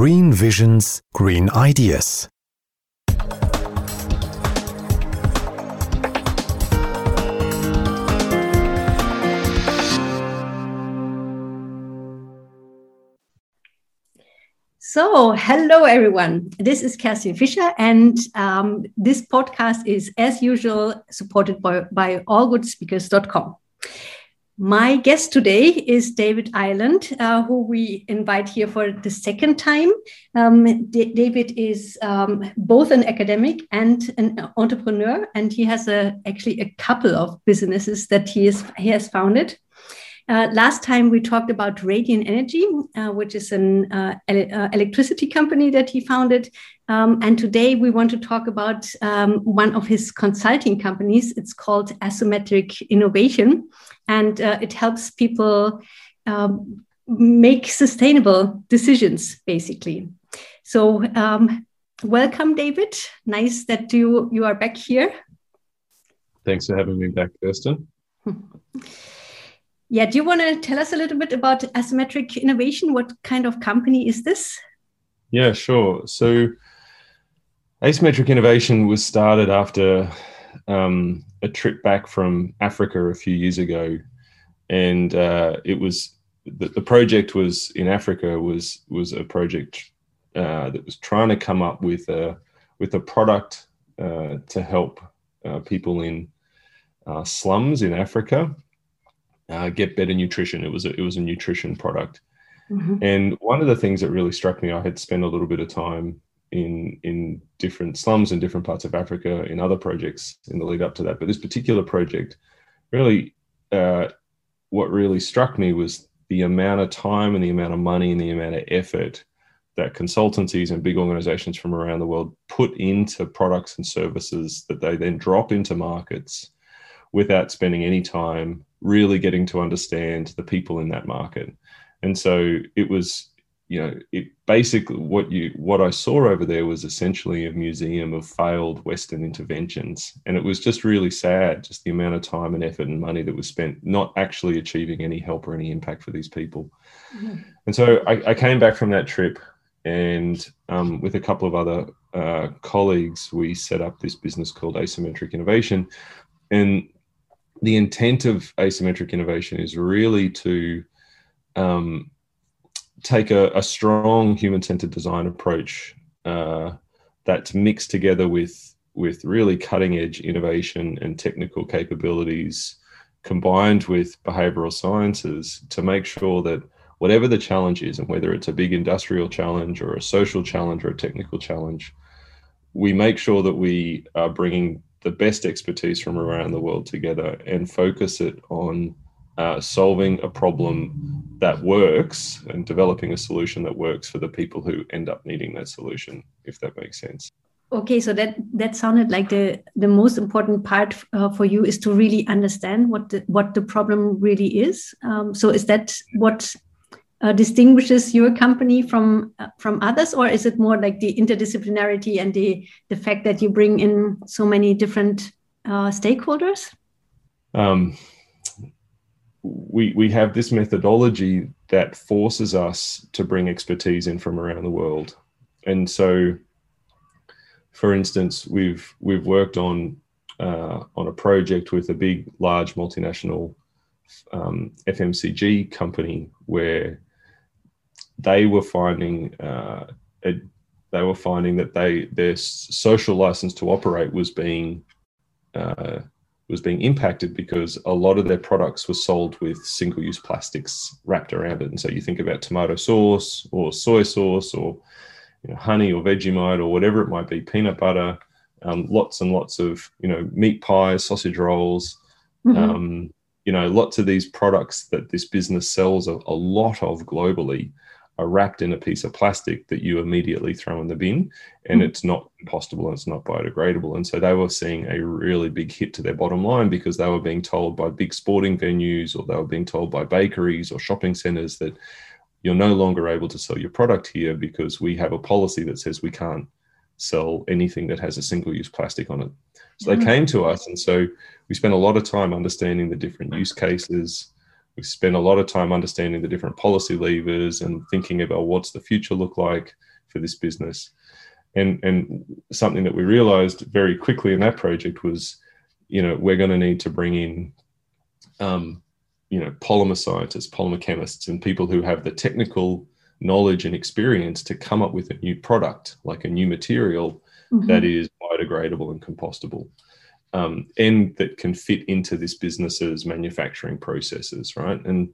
Green Visions, Green Ideas. So, hello everyone. This is Kerstin Fischer, and um, this podcast is, as usual, supported by, by allgoodspeakers.com. My guest today is David Ireland, uh, who we invite here for the second time. Um, D- David is um, both an academic and an entrepreneur, and he has a, actually a couple of businesses that he, is, he has founded. Uh, last time we talked about Radiant Energy, uh, which is an uh, ele- uh, electricity company that he founded. Um, and today we want to talk about um, one of his consulting companies. It's called Asymmetric Innovation and uh, it helps people um, make sustainable decisions, basically. So, um, welcome, David. Nice that you you are back here. Thanks for having me back, Kirsten. yeah, do you want to tell us a little bit about asymmetric innovation? What kind of company is this? Yeah, sure. So, asymmetric innovation was started after um, a trip back from Africa a few years ago, and uh, it was the, the, project was in Africa was was a project uh, that was trying to come up with a with a product uh, to help uh, people in uh, slums in Africa uh, get better nutrition. It was a, it was a nutrition product. Mm-hmm. And one of the things that really struck me, I had spent a little bit of time in in different slums in different parts of Africa in other projects in the lead up to that. But this particular project, really, uh, what really struck me was the amount of time and the amount of money and the amount of effort that consultancies and big organizations from around the world put into products and services that they then drop into markets without spending any time really getting to understand the people in that market. And so it was you know, it basically what you what I saw over there was essentially a museum of failed Western interventions, and it was just really sad, just the amount of time and effort and money that was spent not actually achieving any help or any impact for these people. Mm-hmm. And so I, I, came back from that trip, and um, with a couple of other uh, colleagues, we set up this business called Asymmetric Innovation, and the intent of asymmetric innovation is really to um, take a, a strong human-centered design approach uh, that's mixed together with with really cutting-edge innovation and technical capabilities combined with behavioral sciences to make sure that whatever the challenge is and whether it's a big industrial challenge or a social challenge or a technical challenge we make sure that we are bringing the best expertise from around the world together and focus it on uh, solving a problem that works and developing a solution that works for the people who end up needing that solution, if that makes sense. Okay, so that that sounded like the the most important part uh, for you is to really understand what the, what the problem really is. Um, so is that what uh, distinguishes your company from uh, from others, or is it more like the interdisciplinarity and the the fact that you bring in so many different uh, stakeholders? Um, we we have this methodology that forces us to bring expertise in from around the world, and so, for instance, we've we've worked on uh, on a project with a big, large multinational um, FMCG company where they were finding uh, a, they were finding that they their social license to operate was being uh, was being impacted because a lot of their products were sold with single use plastics wrapped around it. And so you think about tomato sauce or soy sauce or you know, honey or Vegemite or whatever it might be, peanut butter, um, lots and lots of you know meat pies, sausage rolls, mm-hmm. um, you know lots of these products that this business sells a, a lot of globally are wrapped in a piece of plastic that you immediately throw in the bin and mm. it's not compostable and it's not biodegradable. And so they were seeing a really big hit to their bottom line because they were being told by big sporting venues or they were being told by bakeries or shopping centers that you're no longer able to sell your product here because we have a policy that says we can't sell anything that has a single use plastic on it. So they mm. came to us and so we spent a lot of time understanding the different use cases we spent a lot of time understanding the different policy levers and thinking about what's the future look like for this business. And and something that we realized very quickly in that project was, you know, we're going to need to bring in, um, you know, polymer scientists, polymer chemists, and people who have the technical knowledge and experience to come up with a new product, like a new material mm-hmm. that is biodegradable and compostable um, and that can fit into this business's manufacturing processes, right? And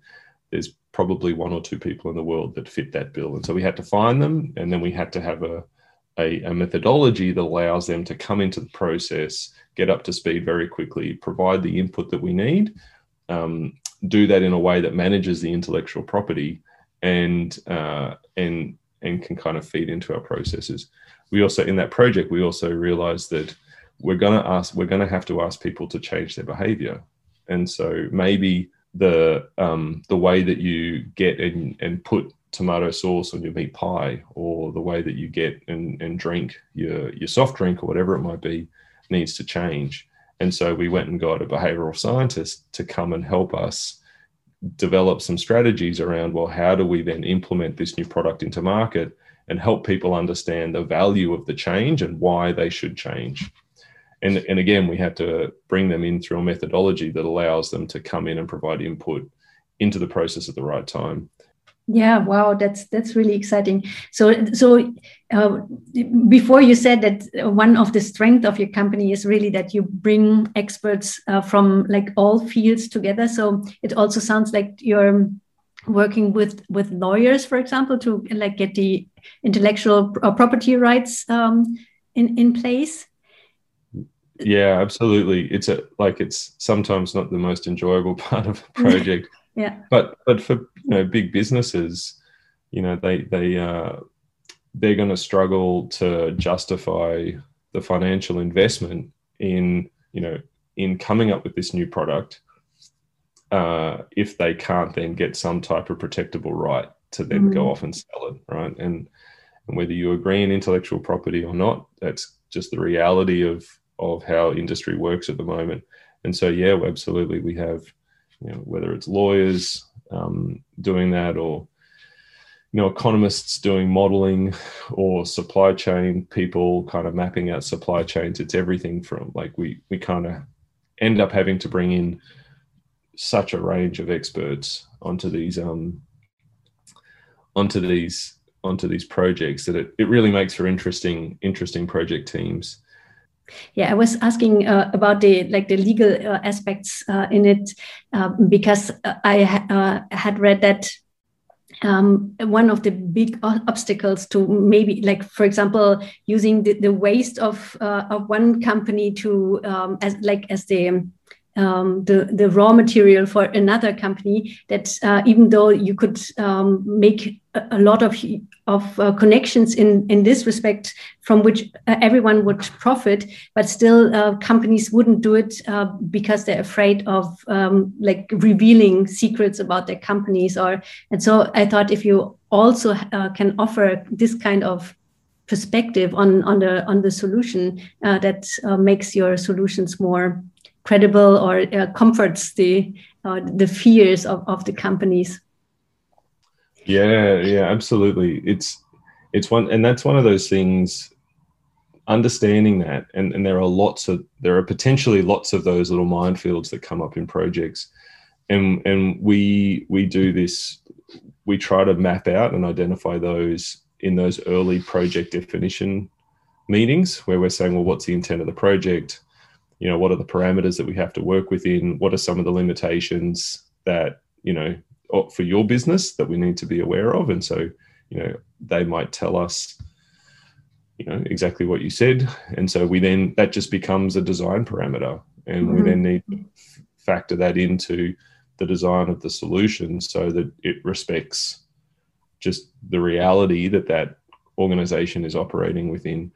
there's probably one or two people in the world that fit that bill. And so we had to find them, and then we had to have a, a, a methodology that allows them to come into the process, get up to speed very quickly, provide the input that we need, um, do that in a way that manages the intellectual property, and uh, and and can kind of feed into our processes. We also in that project we also realized that we're going to ask we're going to have to ask people to change their behavior. And so maybe the um, the way that you get and, and put tomato sauce on your meat pie or the way that you get and, and drink your your soft drink or whatever it might be needs to change. And so we went and got a behavioral scientist to come and help us develop some strategies around well how do we then implement this new product into market and help people understand the value of the change and why they should change and and again we have to bring them in through a methodology that allows them to come in and provide input into the process at the right time. Yeah wow that's that's really exciting. So so uh, before you said that one of the strength of your company is really that you bring experts uh, from like all fields together. So it also sounds like you're working with with lawyers for example to like get the intellectual uh, property rights um, in in place yeah absolutely. It's a like it's sometimes not the most enjoyable part of a project. Yeah. But but for you know big businesses you know they they uh they're going to struggle to justify the financial investment in you know in coming up with this new product uh, if they can't then get some type of protectable right to then mm. go off and sell it right? And and whether you agree in intellectual property or not that's just the reality of of how industry works at the moment. And so, yeah, absolutely, we have, you know, whether it's lawyers um, doing that or you know economists doing modeling or supply chain people kind of mapping out supply chains it's everything from like we we kind of end up having to bring in such a range of experts onto these um onto these onto these projects that it, it really makes for interesting interesting project teams yeah, I was asking uh, about the like the legal uh, aspects uh, in it uh, because I uh, had read that um, one of the big obstacles to maybe like for example using the, the waste of uh, of one company to um, as like as the um, the the raw material for another company that uh, even though you could um, make a, a, lot of of uh, connections in in this respect from which uh, everyone would profit but still uh, companies wouldn't do it uh, because they're afraid of um, like revealing secrets about their companies or and so I thought if you also uh, can offer this kind of perspective on on the on the solution that makes your solutions more credible or uh, comforts the uh, the fears of, of the companies. Yeah yeah absolutely. It's it's one and that's one of those things understanding that and, and there are lots of there are potentially lots of those little minefields that come up in projects. And and we we do this we try to map out and identify those in those early project definition meetings where we're saying well what's the intent of the project you know what are the parameters that we have to work within? What are some of the limitations that you know for your business that we need to be aware of? And so you know they might tell us you know exactly what you said. And so we then that just becomes a design parameter. And mm-hmm. we then need to factor that into the design of the solution so that it respects just the reality that that organization is operating within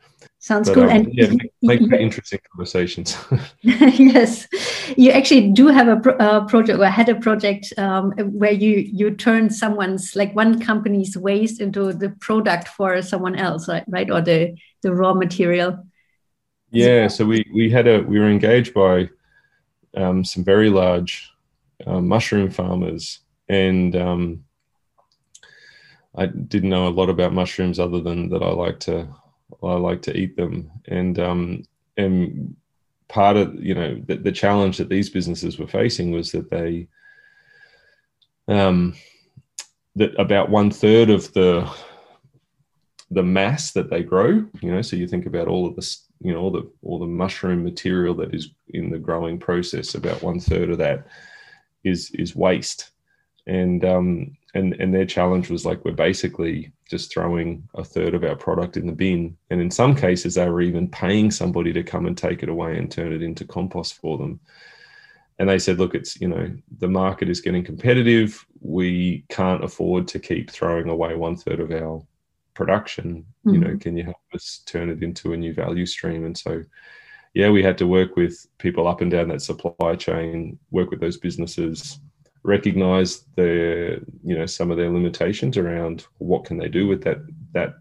Sounds but, cool. Um, and yeah, make, make interesting conversations. yes, you actually do have a pro- uh, project or had a project um, where you you turn someone's like one company's waste into the product for someone else, right? right? Or the the raw material. Yeah, so we we had a we were engaged by um, some very large uh, mushroom farmers, and um, I didn't know a lot about mushrooms other than that I like to I like to eat them, and um, and part of you know the, the challenge that these businesses were facing was that they um, that about one third of the the mass that they grow you know so you think about all of this you know all the all the mushroom material that is in the growing process about one third of that is is waste. And um and and their challenge was like we're basically just throwing a third of our product in the bin and in some cases they were even paying somebody to come and take it away and turn it into compost for them and they said look it's you know the market is getting competitive we can't afford to keep throwing away one third of our production mm-hmm. you know mm-hmm. can you help us turn it into a new value stream and so yeah we had to work with people up and down that supply chain work with those businesses recognize the you know some of their limitations around what can they do with that that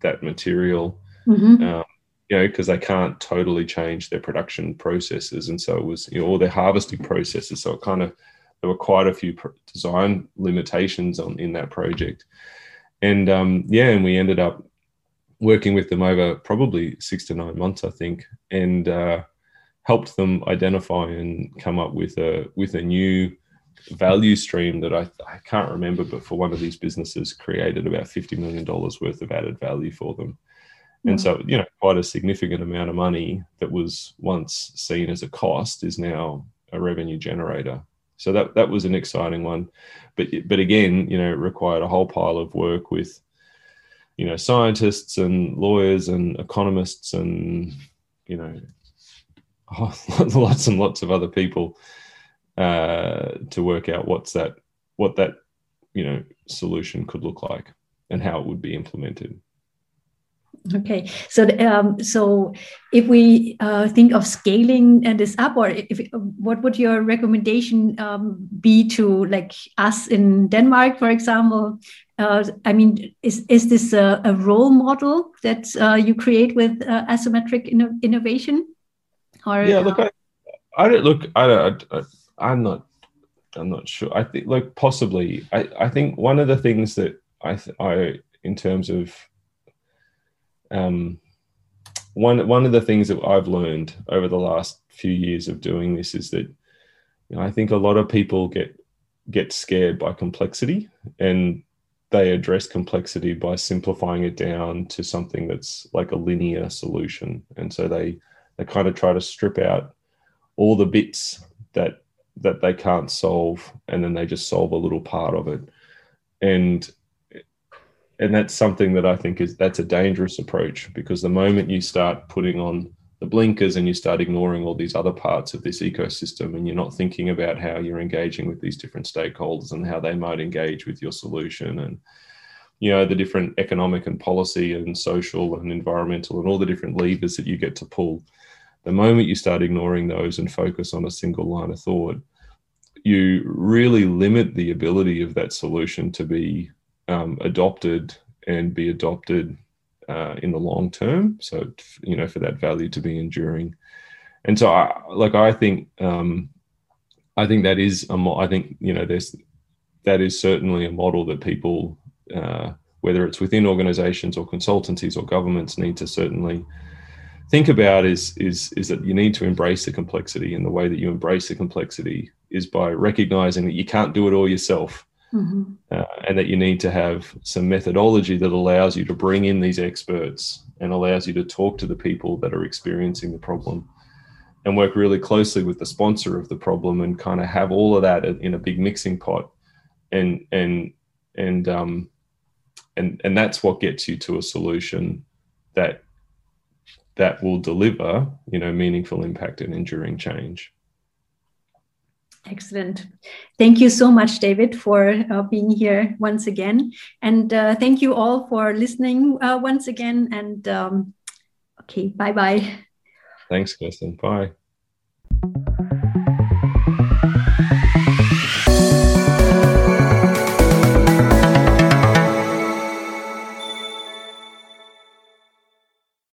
that material mm-hmm. um, you know because they can't totally change their production processes. And so it was you know all their harvesting processes. So it kind of there were quite a few design limitations on in that project. And um, yeah, and we ended up working with them over probably six to nine months, I think, and uh, helped them identify and come up with a with a new value stream that I, I can't remember, but for one of these businesses created about fifty million dollars worth of added value for them. And hmm. so, you know, quite a significant amount of money that was once seen as a cost is now a revenue generator so that that was an exciting one, but but again, you know, it required a whole pile of work with, you know, scientists and lawyers and economists and you know, lots and lots of other people uh, to work out what's that what that you know solution could look like and how it would be implemented. Okay, so um, so if we uh, think of scaling this up, or if, what would your recommendation um, be to like us in Denmark, for example? Uh, I mean, is is this a, a role model that uh, you create with uh, asymmetric inno innovation? Or yeah, look, I, I don't look. I don't. I, I'm not. I'm not sure. I think, like, possibly. I I think one of the things that I I in terms of um, one one of the things that I've learned over the last few years of doing this is that you know, I think a lot of people get get scared by complexity and they address complexity by simplifying it down to something that's like a linear solution and so they they kind of try to strip out all the bits that that they can't solve and then they just solve a little part of it. And and that's something that I think is that's a dangerous approach because the moment you start putting on the blinkers and you start ignoring all these other parts of this ecosystem and you're not thinking about how you're engaging with these different stakeholders and how they might engage with your solution and you know the different economic and policy and social and environmental and all the different levers that you get to pull the moment you start ignoring those and focus on a single line of thought you really limit the ability of that solution to be um, adopted and be adopted uh, in the long term. So you know, for that value to be enduring, and so I like I think um, I think that is a mo- I think you know there's that is certainly a model that people uh, whether it's within organizations or consultancies or governments need to certainly think about is is is that you need to embrace the complexity and the way that you embrace the complexity is by recognizing that you can't do it all yourself Mm-hmm. Uh, and that you need to have some methodology that allows you to bring in these experts and allows you to talk to the people that are experiencing the problem and work really closely with the sponsor of the problem and kind of have all of that in a big mixing pot and and and um and and that's what gets you to a solution that that will deliver you know meaningful impact and enduring change Excellent. Thank you so much, David, for uh, being here once again. And uh, thank you all for listening uh, once again. And um, okay, bye bye. Thanks, Kirsten. Bye.